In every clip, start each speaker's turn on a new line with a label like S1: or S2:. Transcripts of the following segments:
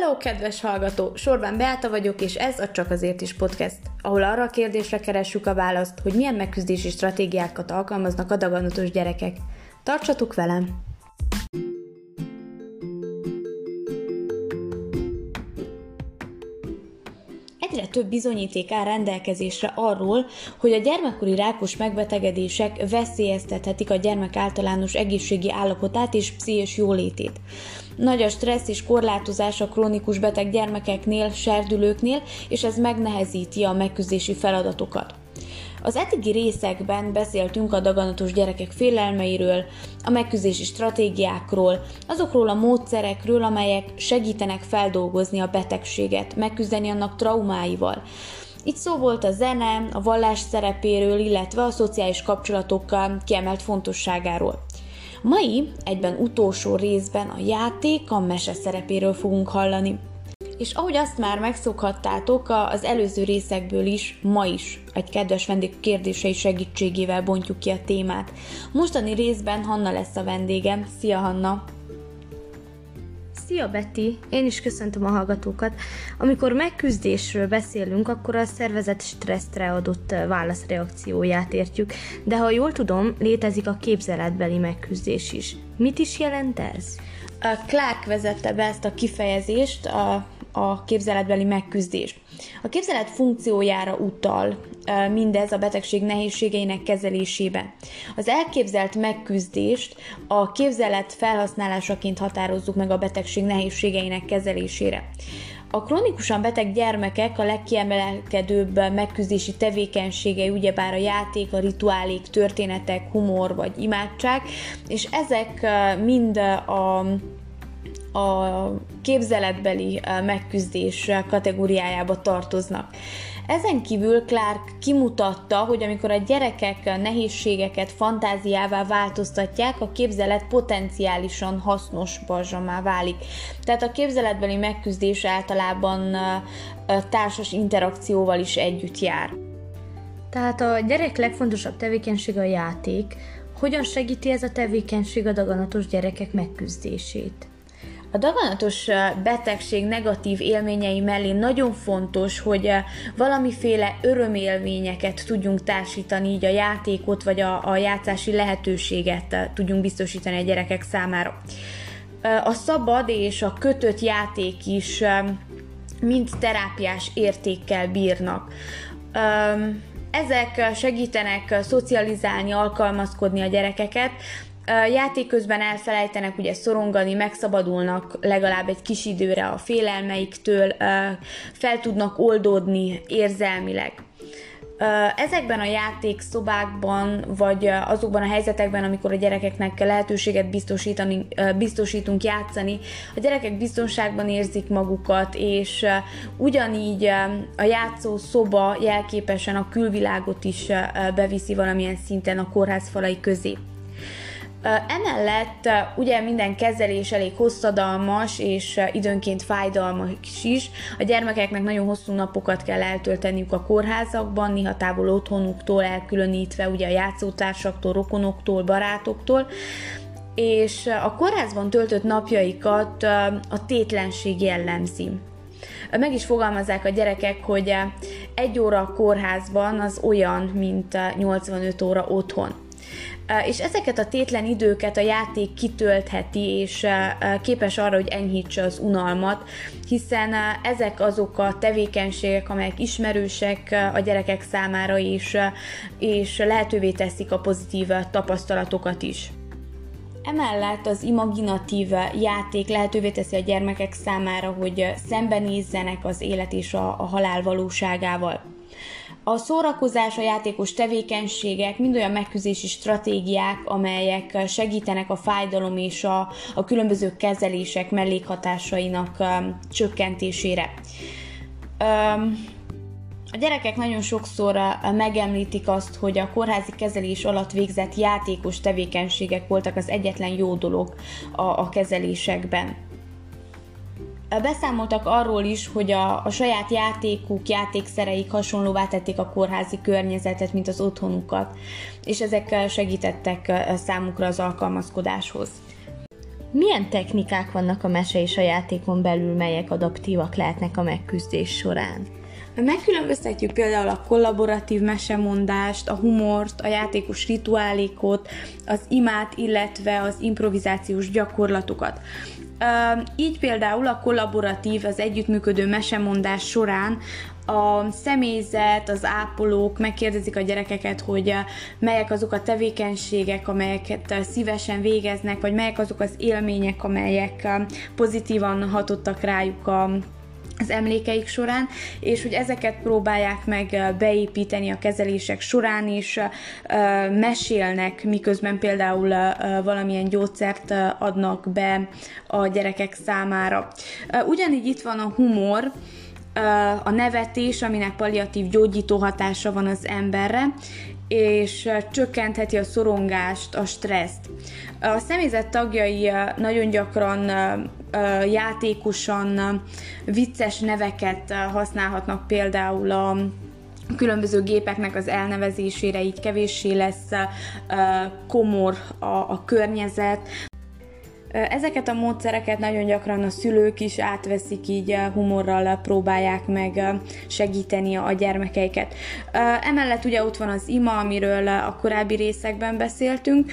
S1: Hello, kedves hallgató! Sorban Beáta vagyok, és ez a Csak azért is podcast, ahol arra a kérdésre keressük a választ, hogy milyen megküzdési stratégiákat alkalmaznak a daganatos gyerekek. Tartsatok velem! Egyre több bizonyíték áll rendelkezésre arról, hogy a gyermekkori rákos megbetegedések veszélyeztethetik a gyermek általános egészségi állapotát és pszichés jólétét. Nagy a stressz és korlátozás a krónikus beteg gyermekeknél, serdülőknél, és ez megnehezíti a megküzdési feladatokat. Az eddigi részekben beszéltünk a daganatos gyerekek félelmeiről, a megküzdési stratégiákról, azokról a módszerekről, amelyek segítenek feldolgozni a betegséget, megküzdeni annak traumáival. Itt szó volt a zene, a vallás szerepéről, illetve a szociális kapcsolatokkal kiemelt fontosságáról. Mai, egyben utolsó részben a játék, a mese szerepéről fogunk hallani. És ahogy azt már megszokhattátok, az előző részekből is, ma is egy kedves vendég kérdései segítségével bontjuk ki a témát. Mostani részben Hanna lesz a vendégem. Szia Hanna!
S2: Szia Betty! Én is köszöntöm a hallgatókat. Amikor megküzdésről beszélünk, akkor a szervezet stresszre adott válaszreakcióját értjük, de ha jól tudom, létezik a képzeletbeli megküzdés is. Mit is jelent ez?
S1: Clark vezette be ezt a kifejezést, a a képzeletbeli megküzdés. A képzelet funkciójára utal mindez a betegség nehézségeinek kezelésében. Az elképzelt megküzdést a képzelet felhasználásaként határozzuk meg a betegség nehézségeinek kezelésére. A krónikusan beteg gyermekek a legkiemelkedőbb megküzdési tevékenységei ugyebár a játék, a rituálék, történetek, humor vagy imádság, és ezek mind a a képzeletbeli megküzdés kategóriájába tartoznak. Ezen kívül Clark kimutatta, hogy amikor a gyerekek nehézségeket fantáziává változtatják, a képzelet potenciálisan hasznos bazsamá válik. Tehát a képzeletbeli megküzdés általában társas interakcióval is együtt jár.
S2: Tehát a gyerek legfontosabb tevékenysége a játék. Hogyan segíti ez a tevékenység a daganatos gyerekek megküzdését?
S1: A daganatos betegség negatív élményei mellé nagyon fontos, hogy valamiféle örömélményeket tudjunk társítani, így a játékot vagy a, a játszási lehetőséget tudjunk biztosítani a gyerekek számára. A szabad és a kötött játék is mind terápiás értékkel bírnak. Ezek segítenek szocializálni, alkalmazkodni a gyerekeket, Játék közben elfelejtenek ugye szorongani, megszabadulnak legalább egy kis időre a félelmeiktől, fel tudnak oldódni érzelmileg. Ezekben a játékszobákban, vagy azokban a helyzetekben, amikor a gyerekeknek lehetőséget biztosítani, biztosítunk játszani, a gyerekek biztonságban érzik magukat, és ugyanígy a játszó szoba jelképesen a külvilágot is beviszi valamilyen szinten a kórház falai közé. Emellett ugye minden kezelés elég hosszadalmas és időnként fájdalmas is. A gyermekeknek nagyon hosszú napokat kell eltölteniük a kórházakban, néha távol otthonuktól elkülönítve ugye a játszótársaktól, rokonoktól, barátoktól és a kórházban töltött napjaikat a tétlenség jellemzi. Meg is fogalmazzák a gyerekek, hogy egy óra a kórházban az olyan, mint 85 óra otthon. És ezeket a tétlen időket a játék kitöltheti, és képes arra, hogy enyhítse az unalmat, hiszen ezek azok a tevékenységek, amelyek ismerősek a gyerekek számára is, és lehetővé teszik a pozitív tapasztalatokat is. Emellett az imaginatív játék lehetővé teszi a gyermekek számára, hogy szembenézzenek az élet és a, a halál valóságával. A szórakozás, a játékos tevékenységek mind olyan megküzdési stratégiák, amelyek segítenek a fájdalom és a, a különböző kezelések mellékhatásainak um, csökkentésére. Um, a gyerekek nagyon sokszor megemlítik azt, hogy a kórházi kezelés alatt végzett játékos tevékenységek voltak az egyetlen jó dolog a, a kezelésekben. Beszámoltak arról is, hogy a, a saját játékuk, játékszereik hasonlóvá tették a kórházi környezetet, mint az otthonukat, és ezek segítettek számukra az alkalmazkodáshoz.
S2: Milyen technikák vannak a mese és a játékon belül, melyek adaptívak lehetnek a megküzdés során?
S1: Megkülönböztetjük például a kollaboratív mesemondást, a humort, a játékos rituálékot, az imát, illetve az improvizációs gyakorlatokat. Így például a kollaboratív, az együttműködő mesemondás során a személyzet, az ápolók megkérdezik a gyerekeket, hogy melyek azok a tevékenységek, amelyeket szívesen végeznek, vagy melyek azok az élmények, amelyek pozitívan hatottak rájuk a az emlékeik során, és hogy ezeket próbálják meg beépíteni a kezelések során is, mesélnek, miközben például valamilyen gyógyszert adnak be a gyerekek számára. Ugyanígy itt van a humor, a nevetés, aminek palliatív gyógyító hatása van az emberre, és csökkentheti a szorongást, a stresszt. A személyzet tagjai nagyon gyakran játékosan vicces neveket használhatnak például a különböző gépeknek az elnevezésére, így kevéssé lesz komor a, a környezet. Ezeket a módszereket nagyon gyakran a szülők is átveszik, így humorral próbálják meg segíteni a gyermekeiket. Emellett ugye ott van az ima, amiről a korábbi részekben beszéltünk,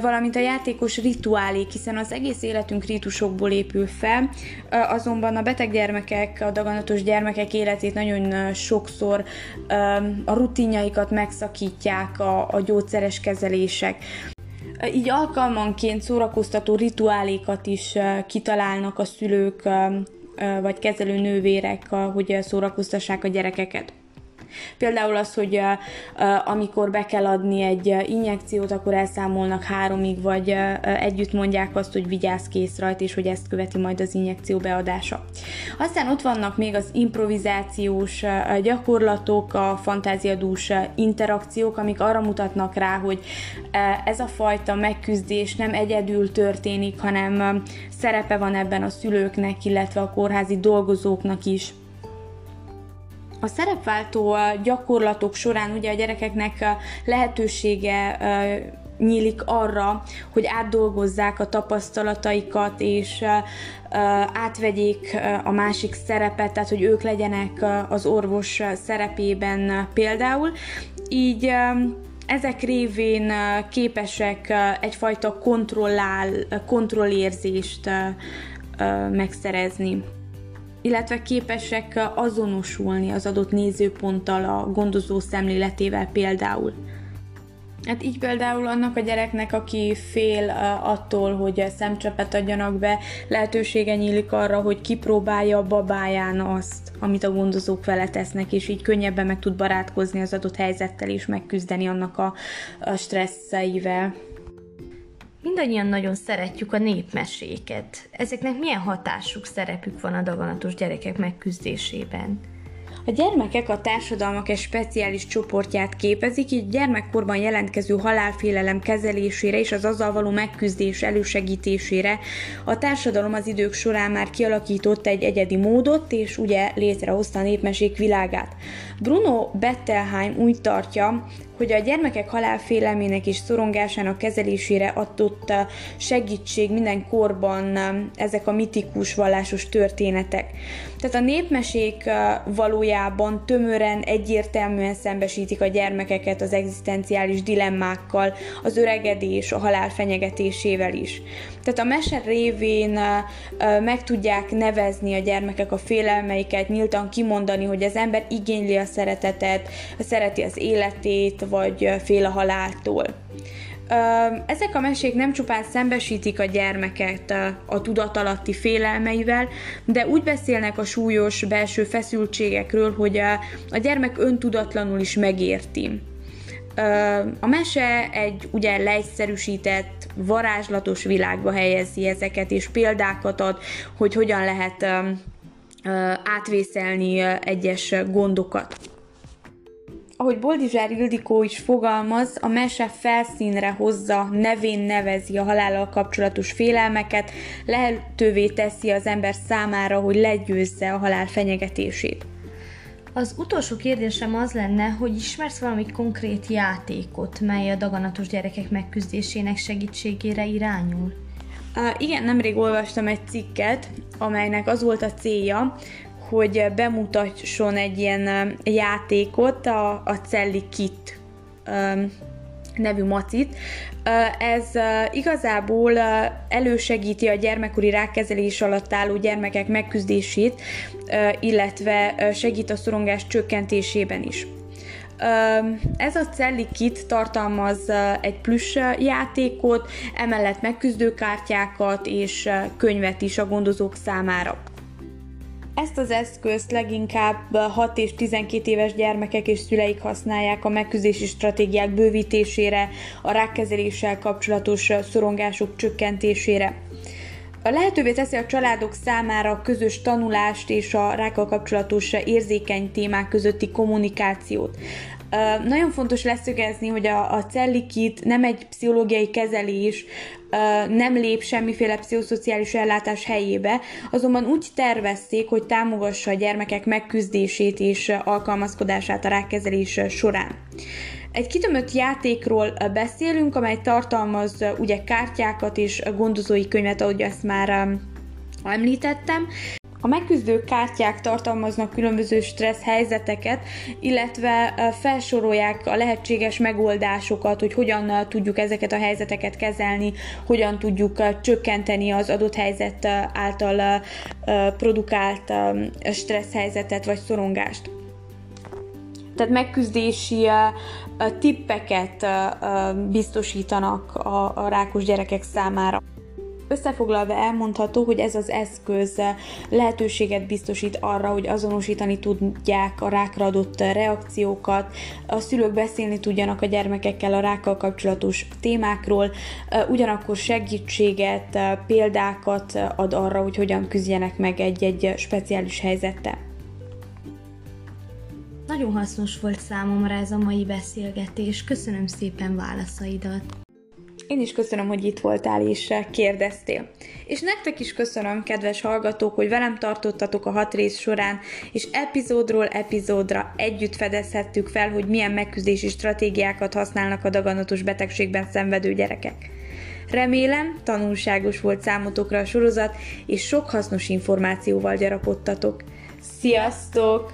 S1: valamint a játékos rituálék, hiszen az egész életünk ritusokból épül fel, azonban a beteg gyermekek, a daganatos gyermekek életét nagyon sokszor a rutinjaikat megszakítják a, a gyógyszeres kezelések. Így alkalmanként szórakoztató rituálékat is kitalálnak a szülők vagy kezelő nővérek, hogy szórakoztassák a gyerekeket. Például az, hogy amikor be kell adni egy injekciót, akkor elszámolnak háromig, vagy együtt mondják azt, hogy vigyázz kész rajta, és hogy ezt követi majd az injekció beadása. Aztán ott vannak még az improvizációs gyakorlatok, a fantáziadús interakciók, amik arra mutatnak rá, hogy ez a fajta megküzdés nem egyedül történik, hanem szerepe van ebben a szülőknek, illetve a kórházi dolgozóknak is. A szerepváltó gyakorlatok során ugye a gyerekeknek lehetősége nyílik arra, hogy átdolgozzák a tapasztalataikat, és átvegyék a másik szerepet, tehát hogy ők legyenek az orvos szerepében például. Így ezek révén képesek egyfajta kontrollál, kontrollérzést megszerezni illetve képesek azonosulni az adott nézőponttal, a gondozó szemléletével például. Hát így például annak a gyereknek, aki fél attól, hogy szemcsepet adjanak be, lehetősége nyílik arra, hogy kipróbálja a babáján azt, amit a gondozók vele tesznek, és így könnyebben meg tud barátkozni az adott helyzettel, és megküzdeni annak a, a stresszeivel.
S2: Mindannyian nagyon szeretjük a népmeséket. Ezeknek milyen hatásuk, szerepük van a daganatos gyerekek megküzdésében?
S1: A gyermekek a társadalmak egy speciális csoportját képezik, így gyermekkorban jelentkező halálfélelem kezelésére és az azzal való megküzdés elősegítésére a társadalom az idők során már kialakított egy egyedi módot, és ugye létrehozta a népmesék világát. Bruno Bettelheim úgy tartja, hogy a gyermekek halálfélelmének és szorongásának kezelésére adott segítség minden korban ezek a mitikus vallásos történetek. Tehát a népmesék valójában tömören, egyértelműen szembesítik a gyermekeket az egzisztenciális dilemmákkal, az öregedés, a halál fenyegetésével is. Tehát a mese révén meg tudják nevezni a gyermekek a félelmeiket, nyíltan kimondani, hogy az ember igényli a szeretetet, szereti az életét, vagy fél a haláltól. Ezek a mesék nem csupán szembesítik a gyermeket a tudatalatti félelmeivel, de úgy beszélnek a súlyos belső feszültségekről, hogy a gyermek öntudatlanul is megérti. A mese egy ugye leegyszerűsített, varázslatos világba helyezi ezeket, és példákat ad, hogy hogyan lehet átvészelni egyes gondokat. Ahogy Boldizsár Ildikó is fogalmaz, a mese felszínre hozza, nevén nevezi a halállal kapcsolatos félelmeket, lehetővé teszi az ember számára, hogy legyőzze a halál fenyegetését.
S2: Az utolsó kérdésem az lenne, hogy ismersz valami konkrét játékot, mely a daganatos gyerekek megküzdésének segítségére irányul?
S1: Uh, igen, nemrég olvastam egy cikket, amelynek az volt a célja, hogy bemutasson egy ilyen játékot, a, a Celli Kit nevű macit. Ez igazából elősegíti a gyermekkori rákkezelés alatt álló gyermekek megküzdését, illetve segít a szorongás csökkentésében is. Ez a Celli Kit tartalmaz egy plusz játékot, emellett megküzdőkártyákat és könyvet is a gondozók számára. Ezt az eszközt leginkább 6 és 12 éves gyermekek és szüleik használják a megküzdési stratégiák bővítésére, a rákkezeléssel kapcsolatos szorongások csökkentésére. A lehetővé teszi a családok számára a közös tanulást és a rákkal kapcsolatos érzékeny témák közötti kommunikációt. Nagyon fontos leszögezni, hogy a, a cellikit nem egy pszichológiai kezelés, nem lép semmiféle pszichoszociális ellátás helyébe, azonban úgy tervezték, hogy támogassa a gyermekek megküzdését és alkalmazkodását a rákkezelés során. Egy kitömött játékról beszélünk, amely tartalmaz ugye kártyákat és gondozói könyvet, ahogy ezt már említettem, a megküzdő kártyák tartalmaznak különböző stressz helyzeteket, illetve felsorolják a lehetséges megoldásokat, hogy hogyan tudjuk ezeket a helyzeteket kezelni, hogyan tudjuk csökkenteni az adott helyzet által produkált stressz helyzetet vagy szorongást. Tehát megküzdési tippeket biztosítanak a rákos gyerekek számára. Összefoglalva elmondható, hogy ez az eszköz lehetőséget biztosít arra, hogy azonosítani tudják a rákra adott reakciókat, a szülők beszélni tudjanak a gyermekekkel a rákkal kapcsolatos témákról, ugyanakkor segítséget, példákat ad arra, hogy hogyan küzdjenek meg egy-egy speciális helyzettel.
S2: Nagyon hasznos volt számomra ez a mai beszélgetés. Köszönöm szépen válaszaidat!
S1: Én is köszönöm, hogy itt voltál és kérdeztél. És nektek is köszönöm, kedves hallgatók, hogy velem tartottatok a hat rész során, és epizódról epizódra együtt fedezhettük fel, hogy milyen megküzdési stratégiákat használnak a daganatos betegségben szenvedő gyerekek. Remélem, tanulságos volt számotokra a sorozat, és sok hasznos információval gyarapodtatok. Sziasztok!